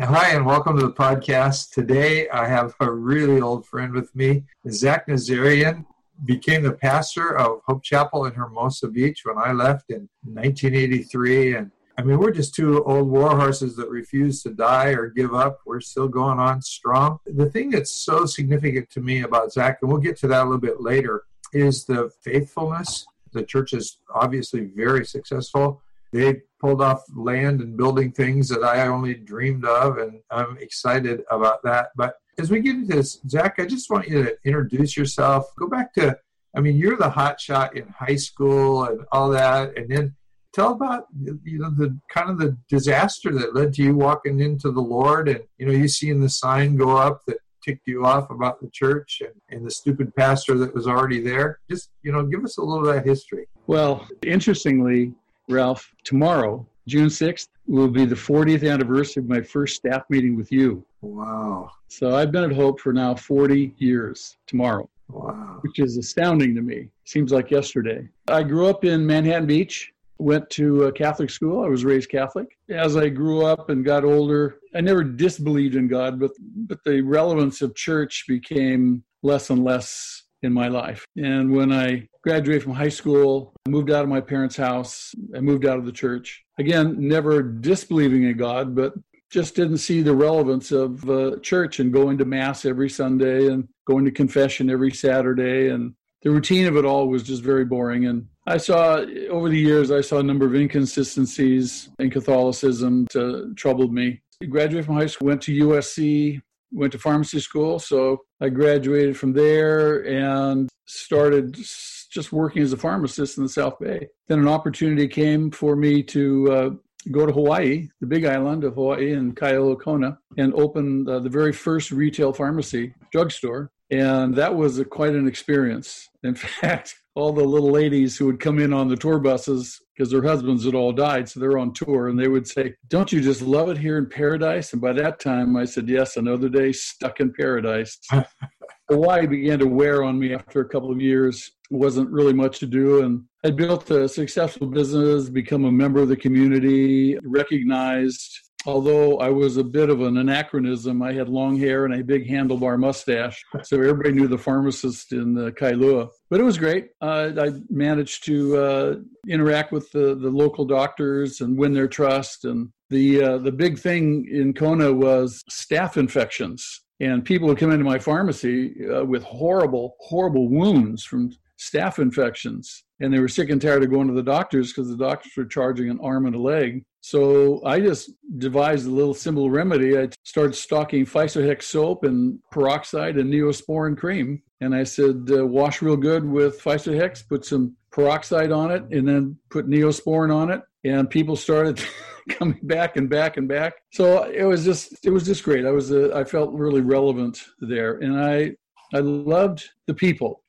Hi, and welcome to the podcast. Today, I have a really old friend with me, Zac Nazarian. Became the pastor of Hope Chapel in Hermosa Beach when I left in 1983. And I mean, we're just two old war horses that refuse to die or give up. We're still going on strong. The thing that's so significant to me about Zac, and we'll get to that a little bit later, is the faithfulness. The church is obviously very successful. They pulled off land and building things that I only dreamed of, and I'm excited about that. But as we get into this, Zac, I just want you to introduce yourself. Go back to, I mean, you're the hot shot in high school and all that, and then tell about you know the kind of the disaster that led to you walking into the Lord, and you know you seeing the sign go up that ticked you off about the church and, and the stupid pastor that was already there. Just you know, give us a little of that history. Well, interestingly, Ralph, tomorrow, June 6th, will be the 40th anniversary of my first staff meeting with you. Wow. So I've been at Hope for now 40 years tomorrow. Wow. Which is astounding to me. Seems like yesterday. I grew up in Manhattan Beach, went to a Catholic school. I was raised Catholic. As I grew up and got older, I never disbelieved in God, but but the relevance of church became less and less in my life. And when I graduated from high school, I moved out of my parents' house. I moved out of the church. Again, never disbelieving in God, but just didn't see the relevance of uh, church and going to mass every Sunday and going to confession every Saturday. And the routine of it all was just very boring. And I saw over the years, I saw a number of inconsistencies in Catholicism that troubled me. I graduated from high school, went to USC, went to pharmacy school. So I graduated from there and started just working as a pharmacist in the South Bay. Then an opportunity came for me to uh, go to Hawaii, the big island of Hawaii in Kailua Kona, and open uh, the very first retail pharmacy drugstore. And that was a, quite an experience. In fact, all the little ladies who would come in on the tour buses because their husbands had all died, so they're on tour, and they would say, "Don't you just love it here in paradise?" And by that time, I said, "Yes, another day stuck in paradise." Hawaii began to wear on me after a couple of years. Wasn't really much to do, and I built a successful business, become a member of the community, recognized although I was a bit of an anachronism, I had long hair and a big handlebar mustache. So everybody knew the pharmacist in the Kailua. But it was great. Uh, I managed to uh, interact with the, the local doctors and win their trust. And the, uh, the big thing in Kona was staph infections. And people would come into my pharmacy uh, with horrible, horrible wounds from staph infections. And they were sick and tired of going to the doctors because the doctors were charging an arm and a leg. So I just devised a little simple remedy. I started stocking pHisoHex soap and peroxide and neosporin cream. And I said, uh, wash real good with pHisoHex, put some peroxide on it, and then put neosporin on it. And people started coming back and back and back. So it was just, it was just great. I was, uh, I felt really relevant there. And I, I loved the people.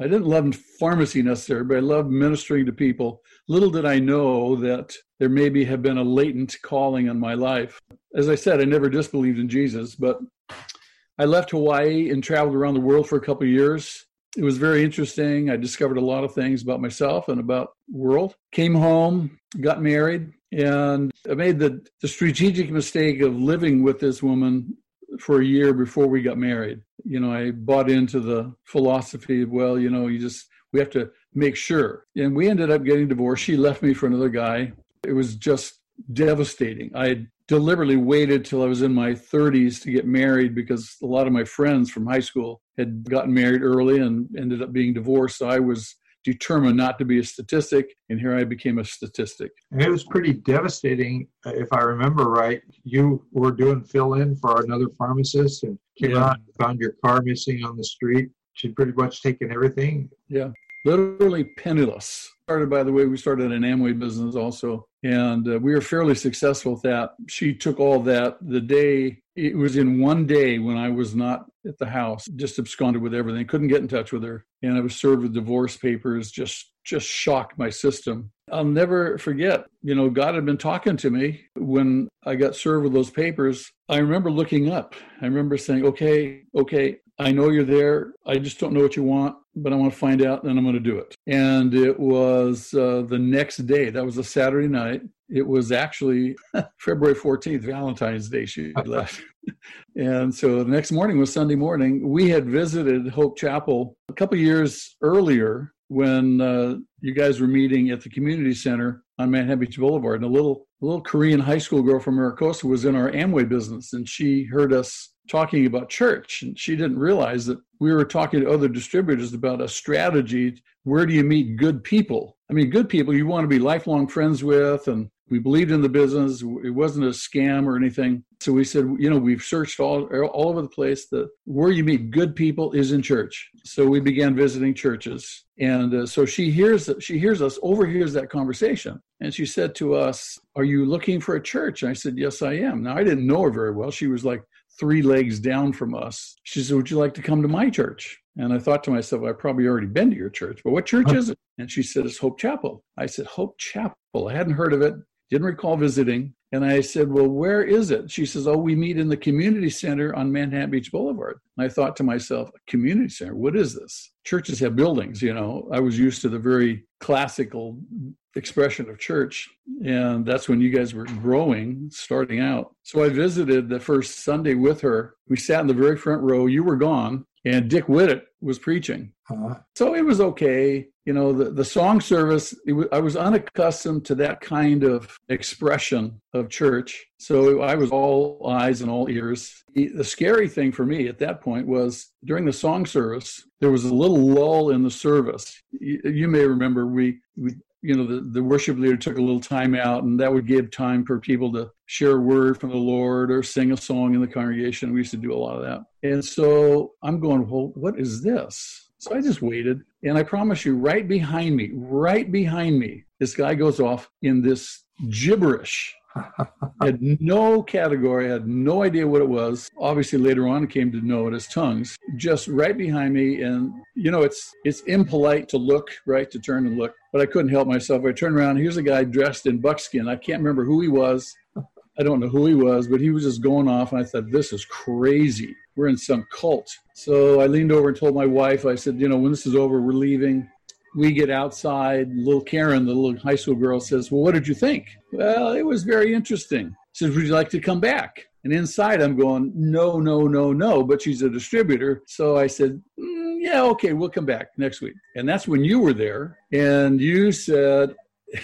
I didn't love pharmacy necessarily, but I loved ministering to people. Little did I know that there maybe have been a latent calling in my life. As I said, I never disbelieved in Jesus, but I left Hawaii and traveled around the world for a couple of years. It was very interesting. I discovered a lot of things about myself and about world. Came home, got married, and I made the, the strategic mistake of living with this woman for a year before we got married. You know, I bought into the philosophy of, well, you know, you just, we have to make sure. And we ended up getting divorced. She left me for another guy. It was just devastating. I deliberately waited till I was in my 30s to get married because a lot of my friends from high school had gotten married early and ended up being divorced. So I was determined not to be a statistic, and here I became a statistic. And it was pretty devastating, uh, if I remember right. You were doing fill in for another pharmacist and came yeah. out and found your car missing on the street. She'd pretty much taken everything. Yeah, literally penniless started, by the way, we started an Amway business also, and uh, we were fairly successful with that. She took all that the day it was in one day when I was not at the house, just absconded with everything, couldn't get in touch with her, and I was served with divorce papers. Just just shocked my system. I'll never forget, you know, God had been talking to me when I got served with those papers. I remember looking up. I remember saying, okay, okay, I know you're there. I just don't know what you want, but I want to find out and I'm going to do it. And it was uh, the next day. That was a Saturday night. It was actually February 14th, Valentine's Day. She left. and so the next morning was Sunday morning. We had visited Hope Chapel a couple years earlier when uh, you guys were meeting at the community center on Manhattan Beach Boulevard. And a little, a little Korean high school girl from Mira Costa was in our Amway business, and she heard us talking about church and she didn't realize that we were talking to other distributors about a strategy where do you meet good people? I mean good people you want to be lifelong friends with and we believed in the business it wasn't a scam or anything so we said you know we've searched all all over the place that where you meet good people is in church so we began visiting churches and uh, so she hears she hears us overhears that conversation and she said to us are you looking for a church and i said yes i am now i didn't know her very well she was like three legs down from us. She said, Would you like to come to my church? And I thought to myself, I've probably already been to your church, but what church is it? And she said, It's Hope Chapel. I said, Hope Chapel. I hadn't heard of it, didn't recall visiting. And I said, Well, where is it? She says, Oh, we meet in the community center on Manhattan Beach Boulevard. And I thought to myself, A community center? What is this? Churches have buildings, you know. I was used to the very classical expression of church. And that's when you guys were growing, starting out. So I visited the first Sunday with her. We sat in the very front row. You were gone, and Dick Whittet was preaching. Uh-huh. So it was okay. You know, the, the song service, was, I was unaccustomed to that kind of expression of church. So I was all eyes and all ears. The, the scary thing for me at that point was during the song service, there was a little lull in the service. You, you may remember we, we you know, the, the worship leader took a little time out, and that would give time for people to share a word from the Lord or sing a song in the congregation. We used to do a lot of that. And so I'm going, well, what is this? So I just waited. And I promise you, right behind me, right behind me, this guy goes off in this gibberish had no category, had no idea what it was. Obviously, later on, came to know it as tongues. Just right behind me, and you know, it's it's impolite to look, right, to turn and look, but I couldn't help myself. I turned around. Here's a guy dressed in buckskin. I can't remember who he was. I don't know who he was, but he was just going off, and I thought, this is crazy. We're in some cult. So I leaned over and told my wife, I said, you know, when this is over, we're leaving we get outside. Little Karen, the little high school girl, says, Well, what did you think? Well, it was very interesting. Says, Would you like to come back? And inside, I'm going, No, no, no, no. But she's a distributor. So I said, mm, Yeah, okay, we'll come back next week. And that's when you were there. And you said,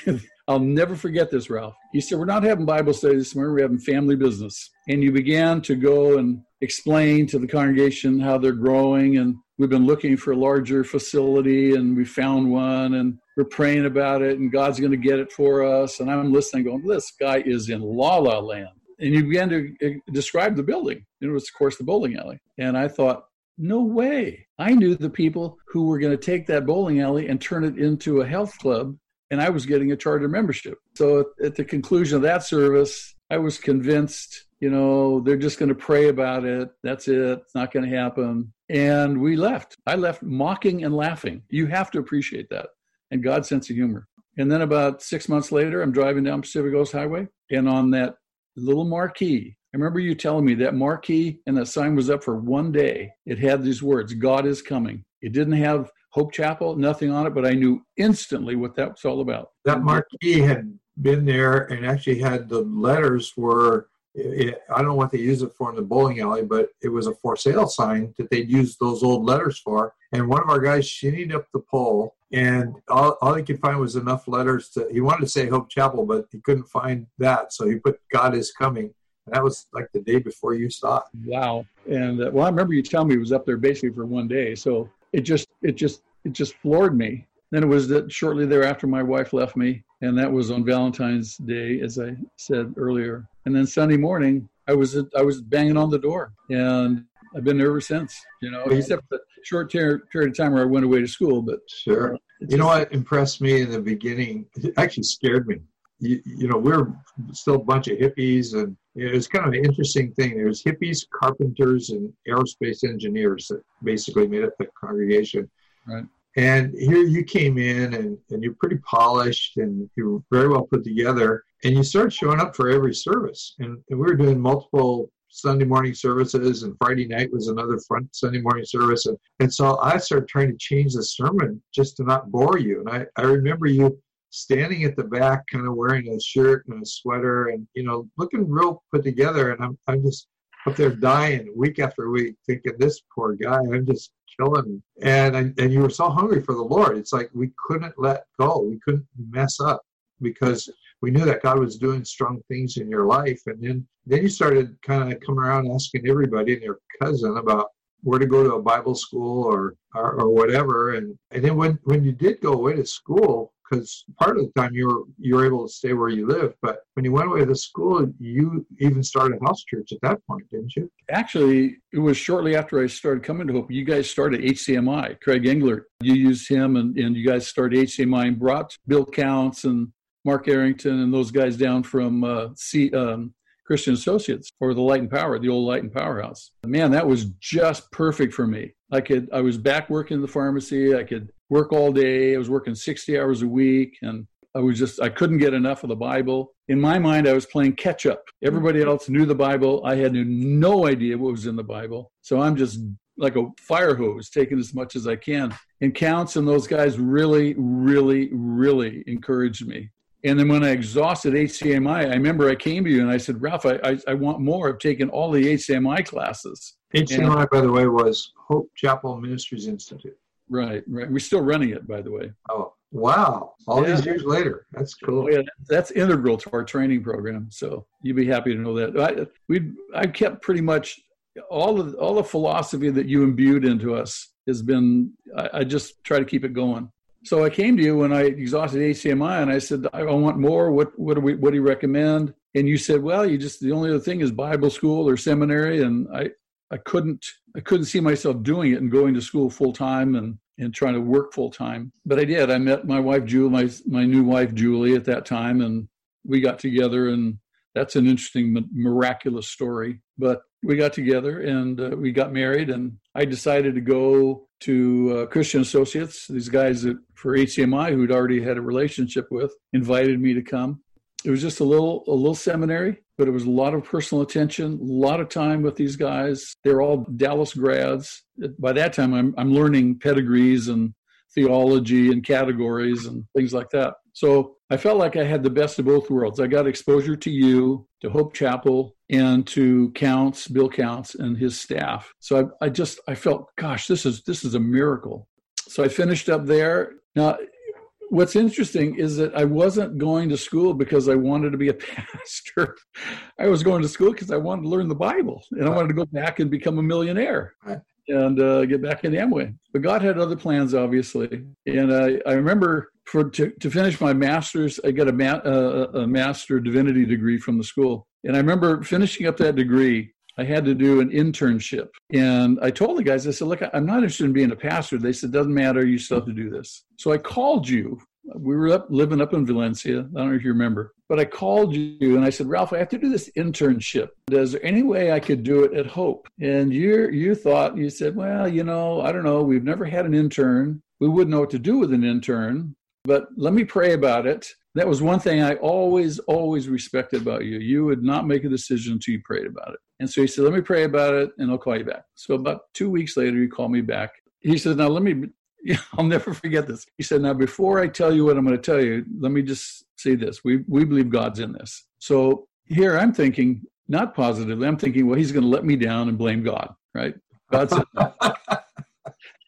I'll never forget this, Ralph. You said, We're not having Bible study this morning, we're having family business. And you began to go and explain to the congregation how they're growing and we've been looking for a larger facility and we found one and we're praying about it and God's going to get it for us. And I'm listening, going, this guy is in la la land. And you began to uh, describe the building. It was, of course, the bowling alley. And I thought, no way. I knew the people who were going to take that bowling alley and turn it into a health club. And I was getting a charter membership. So at the conclusion of that service, I was convinced, you know, they're just going to pray about it. That's it. It's not going to happen. And we left. I left mocking and laughing. You have to appreciate that and God's sense of humor. And then about six months later, I'm driving down Pacific Coast Highway, and on that little marquee, I remember you telling me that marquee and that sign was up for one day. It had these words, God is coming. It didn't have Hope Chapel, nothing on it, but I knew instantly what that was all about. That marquee had been there and actually had the letters were it, I don't know what they use it for in the bowling alley, but it was a for sale sign that they'd use those old letters for. And one of our guys shinnied up the pole, and all, all he could find was enough letters to. He wanted to say Hope Chapel, but he couldn't find that, so he put God is coming. And that was like the day before you saw it. Wow! And uh, well, I remember you telling me it was up there basically for one day, so it just it just it just floored me. Then it was that shortly thereafter my wife left me, and that was on Valentine's Day, as I said earlier. And then Sunday morning, I was I was banging on the door, and I've been there ever since. You know, except for the short ter- period of time where I went away to school, but sure. Uh, you know what impressed me in the beginning? It actually scared me. You, you know, we're still a bunch of hippies, and it was kind of an interesting thing. There was hippies, carpenters, and aerospace engineers that basically made up the congregation. Right. And here you came in, and, and you're pretty polished, and you were very well put together, and you started showing up for every service. And, and we were doing multiple Sunday morning services, and Friday night was another front Sunday morning service. And, and so I started trying to change the sermon just to not bore you. And I, I remember you standing at the back, kind of wearing a shirt and a sweater, and you know, looking real put together. And I'm I'm just up there dying week after week, thinking this poor guy. I'm just And and you were so hungry for the Lord. It's like we couldn't let go. We couldn't mess up because we knew that God was doing strong things in your life. And then, then you started kind of coming around asking everybody and your cousin about where to go to a Bible school or, or, or whatever. And, and then when, when you did go away to school, because part of the time you're you were able to stay where you live. but when you went away to school, you even started house church at that point, didn't you? Actually, it was shortly after I started coming to Hope. You guys started HCMI. Craig Engler, you used him, and, and you guys started HCMI and brought Bill Counts and Mark Arrington and those guys down from uh, C, um, Christian Associates or the Light and Power, the old Light and Powerhouse. Man, that was just perfect for me. I could, I was back working in the pharmacy. I could work all day. I was working 60 hours a week and I was just, I couldn't get enough of the Bible. In my mind, I was playing catch up. Everybody else knew the Bible. I had no idea what was in the Bible. So I'm just like a fire hose, taking as much as I can. And Counts and those guys really, really, really encouraged me. And then when I exhausted HCMI, I remember I came to you and I said, Ralph, I, I, I want more. I've taken all the HCMI classes. HCMI, and, by the way, was Hope Chapel Ministries Institute. Right, right. We're still running it, by the way. Oh, wow. All yeah. these years later. That's cool. Oh, yeah, that's integral to our training program. So you'd be happy to know that. I, we I kept pretty much all of all the philosophy that you imbued into us has been I, I just try to keep it going. So I came to you when I exhausted HCMI and I said, I want more. What what do we what do you recommend? And you said, well, you just the only other thing is Bible school or seminary. And I I couldn't I couldn't see myself doing it and going to school full time and and trying to work full time. But I did. I met my wife Julie, my my new wife Julie at that time, and we got together and that's an interesting miraculous story. But we got together and uh, we got married, and I decided to go to uh, Christian Associates. These guys that, for HCMI, who'd already had a relationship with, invited me to come. It was just a little a little seminary, but it was a lot of personal attention, a lot of time with these guys. They're all Dallas grads. By that time, I'm I'm learning pedigrees and theology and categories and things like that. So I felt like I had the best of both worlds. I got exposure to you, to Hope Chapel, and to Counts, Bill Counts, and his staff. So I, I just I felt, gosh, this is this is a miracle. So I finished up there. Now, what's interesting is that I wasn't going to school because I wanted to be a pastor. I was going to school because I wanted to learn the Bible and I wanted to go back and become a millionaire and uh, get back in Amway. But God had other plans, obviously. And I, I remember for to, to finish my master's, I got a, ma- uh, a master divinity degree from the school. And I remember finishing up that degree, I had to do an internship. And I told the guys, I said, look, I'm not interested in being a pastor. They said, doesn't matter. You still have to do this. So I called you. We were up living up in Valencia. I don't know if you remember, but I called you and I said, Ralph, I have to do this internship. Is there any way I could do it at Hope? And you you thought you said, well, you know, I don't know. We've never had an intern. We wouldn't know what to do with an intern but let me pray about it. That was one thing I always, always respected about you. You would not make a decision until you prayed about it. And so he said, Let me pray about it and I'll call you back. So about two weeks later, he called me back. He said, Now let me, I'll never forget this. He said, Now before I tell you what I'm going to tell you, let me just say this. We, we believe God's in this. So here I'm thinking, not positively, I'm thinking, well, he's going to let me down and blame God, right? God said,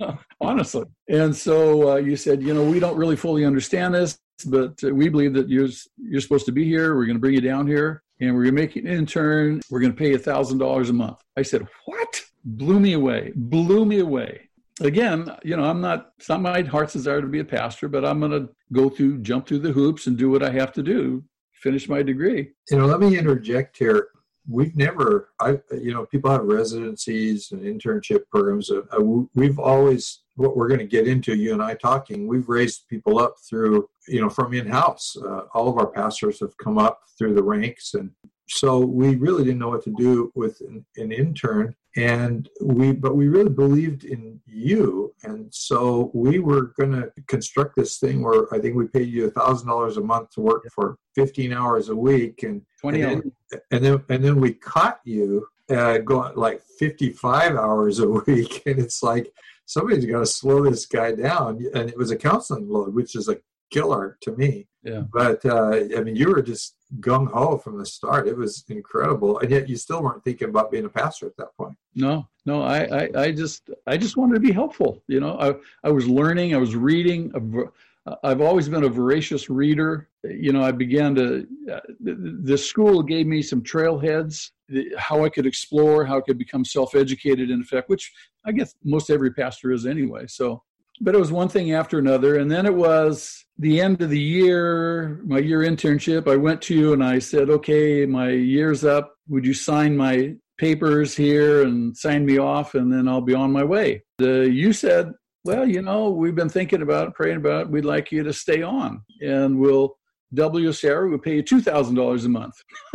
honestly. And so uh, you said, you know, we don't really fully understand this, but uh, we believe that you're you're supposed to be here. We're going to bring you down here, and we're going to make you an intern. We're going to pay you thousand dollars a month. I said, what? Blew me away. Blew me away. Again, you know, I'm not. It's not my heart's desire to be a pastor, but I'm going to go through, jump through the hoops, and do what I have to do, finish my degree. You know, let me interject here. We've never, I, you know, people have residencies and internship programs. Uh, we've always, what we're going to get into, you and I talking, we've raised people up through, you know, from in house. Uh, all of our pastors have come up through the ranks. And so we really didn't know what to do with an, an intern and we but we really believed in you. And so we were going to construct this thing where i think we paid you a thousand dollars a month to work for 15 hours a week and 20 and then, and then and then we caught you uh, going like 55 hours a week. And it's like somebody's got to slow this guy down. And it was a counseling load which is a killer to me yeah but uh, i mean you were just gung ho from the start. It was incredible, and yet you still weren't thinking about being a pastor at that point. No, no, I, I, I just, I just wanted to be helpful. You know, I, I was learning, I was reading. I've always been a voracious reader. You know, I began to. The school gave me some trailheads, how I could explore, how I could become self-educated. In effect, which I guess most every pastor is anyway. So but it was one thing after another. And then it was the end of the year, my year internship. I went to you and I said, okay, my year's up. Would you sign my papers here and sign me off? And then I'll be on my way. You said, well, you know, we've been thinking about it, praying about it. We'd like you to stay on and we'll double your salary. We'll pay you $2,000 a month.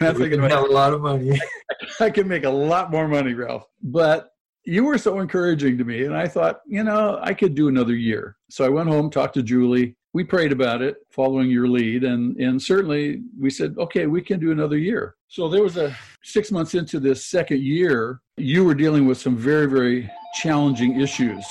I'm thinking, a lot of money. I can make a lot more money, Ralph. But you were so encouraging to me. And I thought, you know, I could do another year. So I went home, talked to Julie. We prayed about it following your lead. And, and certainly we said, okay, we can do another year. So there was a six months into this second year, you were dealing with some very, very challenging issues.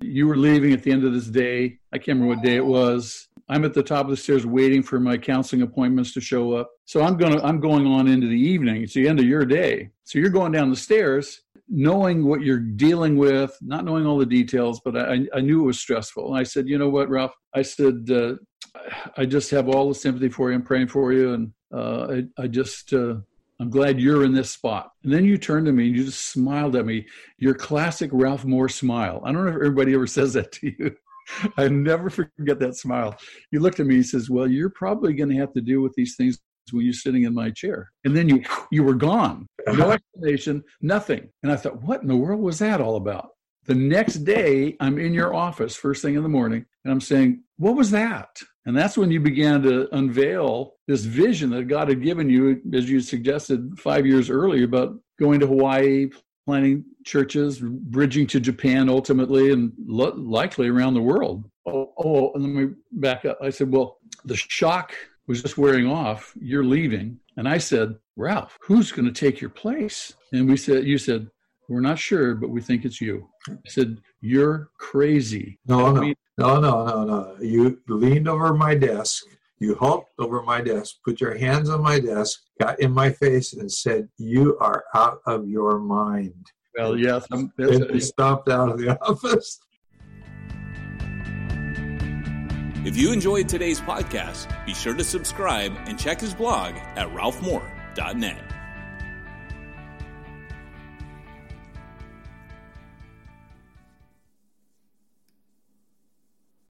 You were leaving at the end of this day. I can't remember what day it was. I'm at the top of the stairs waiting for my counseling appointments to show up. So I'm going to I'm going on into the evening. It's the end of your day. So you're going down the stairs knowing what you're dealing with, not knowing all the details, but I, I knew it was stressful. And I said, you know what, Ralph? I said, uh, I just have all the sympathy for you. I'm praying for you. And uh, I, I just, uh, I'm glad you're in this spot. And then you turned to me and you just smiled at me. Your classic Ralph Moore smile. I don't know if everybody ever says that to you. I never forget that smile. You looked at me and says, Well, you're probably going to have to deal with these things when you're sitting in my chair. And then you you were gone. No uh-huh. explanation, nothing. And I thought, what in the world was that all about? The next day, I'm in your office first thing in the morning, and I'm saying, What was that? And that's when you began to unveil this vision that God had given you, as you suggested five years earlier, about going to Hawaii, planning churches, bridging to Japan ultimately, and lo- likely around the world. Oh, oh, and let me back up. I said, Well, the shock was just wearing off. You're leaving. And I said, Ralph, who's going to take your place? And we said, you said, we're not sure, but we think it's you. I said, you're crazy. No, no, no, no, no, no. You leaned over my desk. You hulked over my desk, put your hands on my desk, got in my face, and said, "You are out of your mind." Well, yes, I'm, and stomped out of the office. If you enjoyed today's podcast, be sure to subscribe and check his blog at ralphmoore.net.